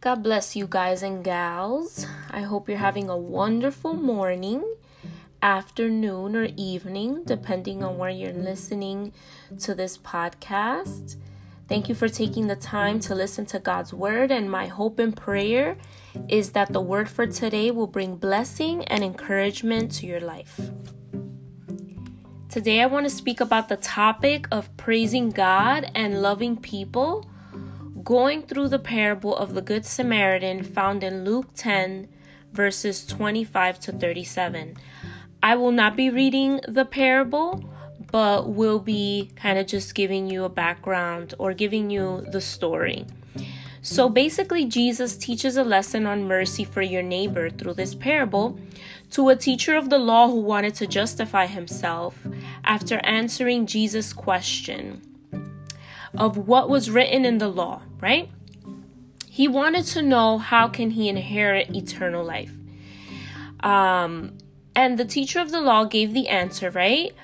God bless you guys and gals. I hope you're having a wonderful morning, afternoon, or evening, depending on where you're listening to this podcast. Thank you for taking the time to listen to God's word, and my hope and prayer is that the word for today will bring blessing and encouragement to your life. Today, I want to speak about the topic of praising God and loving people, going through the parable of the Good Samaritan found in Luke 10, verses 25 to 37. I will not be reading the parable, but will be kind of just giving you a background or giving you the story. So basically, Jesus teaches a lesson on mercy for your neighbor through this parable to a teacher of the law who wanted to justify himself after answering Jesus' question of what was written in the law, right? He wanted to know how can he inherit eternal life. Um, and the teacher of the law gave the answer, right?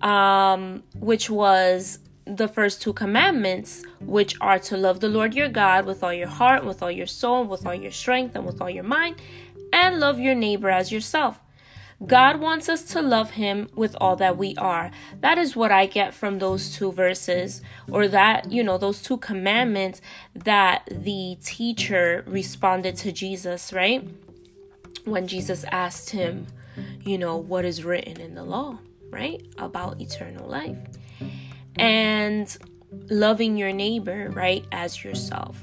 Um, which was the first two commandments, which are to love the Lord your God with all your heart, with all your soul, with all your strength, and with all your mind, and love your neighbor as yourself. God wants us to love him with all that we are. That is what I get from those two verses, or that, you know, those two commandments that the teacher responded to Jesus, right? When Jesus asked him, you know, what is written in the law, right? About eternal life and loving your neighbor, right, as yourself.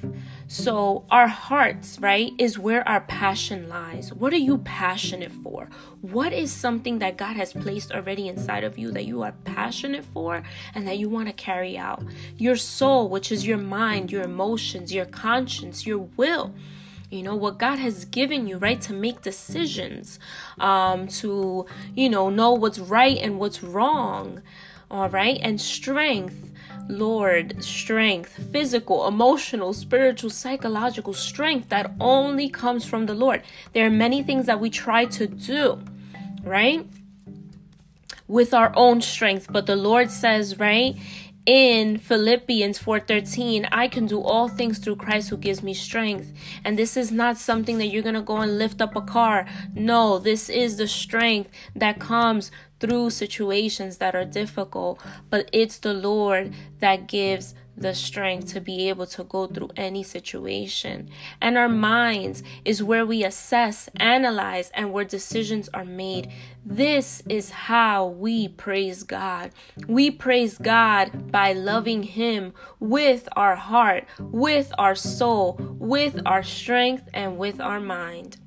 So, our hearts, right, is where our passion lies. What are you passionate for? What is something that God has placed already inside of you that you are passionate for and that you want to carry out? Your soul, which is your mind, your emotions, your conscience, your will you know what god has given you right to make decisions um to you know know what's right and what's wrong all right? And strength, Lord, strength, physical, emotional, spiritual, psychological strength that only comes from the Lord. There are many things that we try to do, right? With our own strength, but the Lord says, right? In Philippians 4:13, I can do all things through Christ who gives me strength. And this is not something that you're going to go and lift up a car. No, this is the strength that comes through situations that are difficult, but it's the Lord that gives the strength to be able to go through any situation. And our minds is where we assess, analyze, and where decisions are made. This is how we praise God. We praise God by loving Him with our heart, with our soul, with our strength, and with our mind.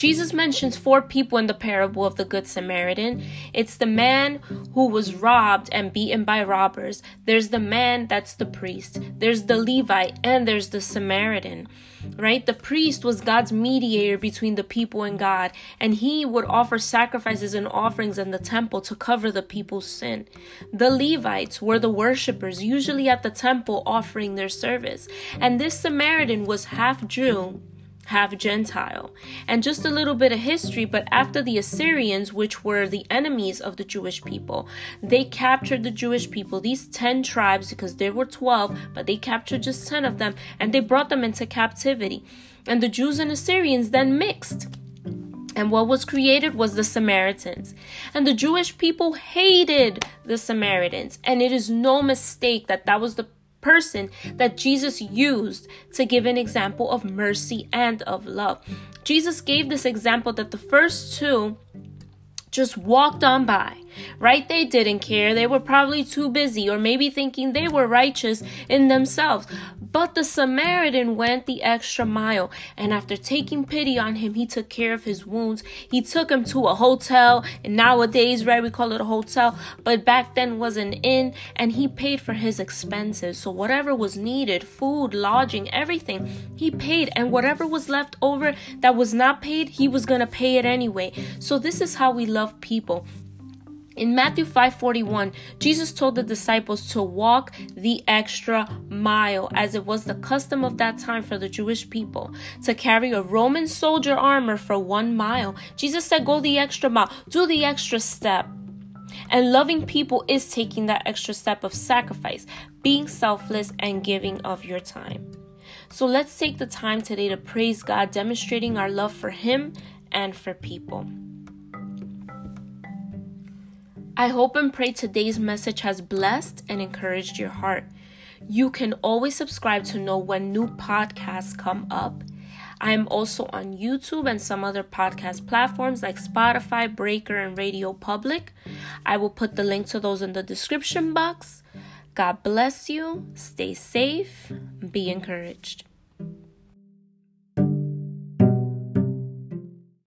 Jesus mentions four people in the parable of the Good Samaritan. It's the man who was robbed and beaten by robbers. There's the man that's the priest. There's the Levite and there's the Samaritan. Right? The priest was God's mediator between the people and God, and he would offer sacrifices and offerings in the temple to cover the people's sin. The Levites were the worshippers, usually at the temple offering their service. And this Samaritan was half Jew half Gentile. And just a little bit of history, but after the Assyrians, which were the enemies of the Jewish people, they captured the Jewish people, these 10 tribes, because there were 12, but they captured just 10 of them, and they brought them into captivity. And the Jews and Assyrians then mixed. And what was created was the Samaritans. And the Jewish people hated the Samaritans. And it is no mistake that that was the person that Jesus used to give an example of mercy and of love. Jesus gave this example that the first two just walked on by, right? They didn't care. They were probably too busy or maybe thinking they were righteous in themselves. But the Samaritan went the extra mile, and after taking pity on him, he took care of his wounds. He took him to a hotel, and nowadays, right, we call it a hotel, but back then was an inn, and he paid for his expenses. So whatever was needed, food, lodging, everything, he paid, and whatever was left over that was not paid, he was gonna pay it anyway. So this is how we love people. In Matthew 5:41, Jesus told the disciples to walk the extra mile as it was the custom of that time for the Jewish people to carry a Roman soldier armor for 1 mile. Jesus said go the extra mile, do the extra step. And loving people is taking that extra step of sacrifice, being selfless and giving of your time. So let's take the time today to praise God, demonstrating our love for Him and for people. I hope and pray today's message has blessed and encouraged your heart. You can always subscribe to know when new podcasts come up. I am also on YouTube and some other podcast platforms like Spotify, Breaker, and Radio Public. I will put the link to those in the description box. God bless you. Stay safe. Be encouraged.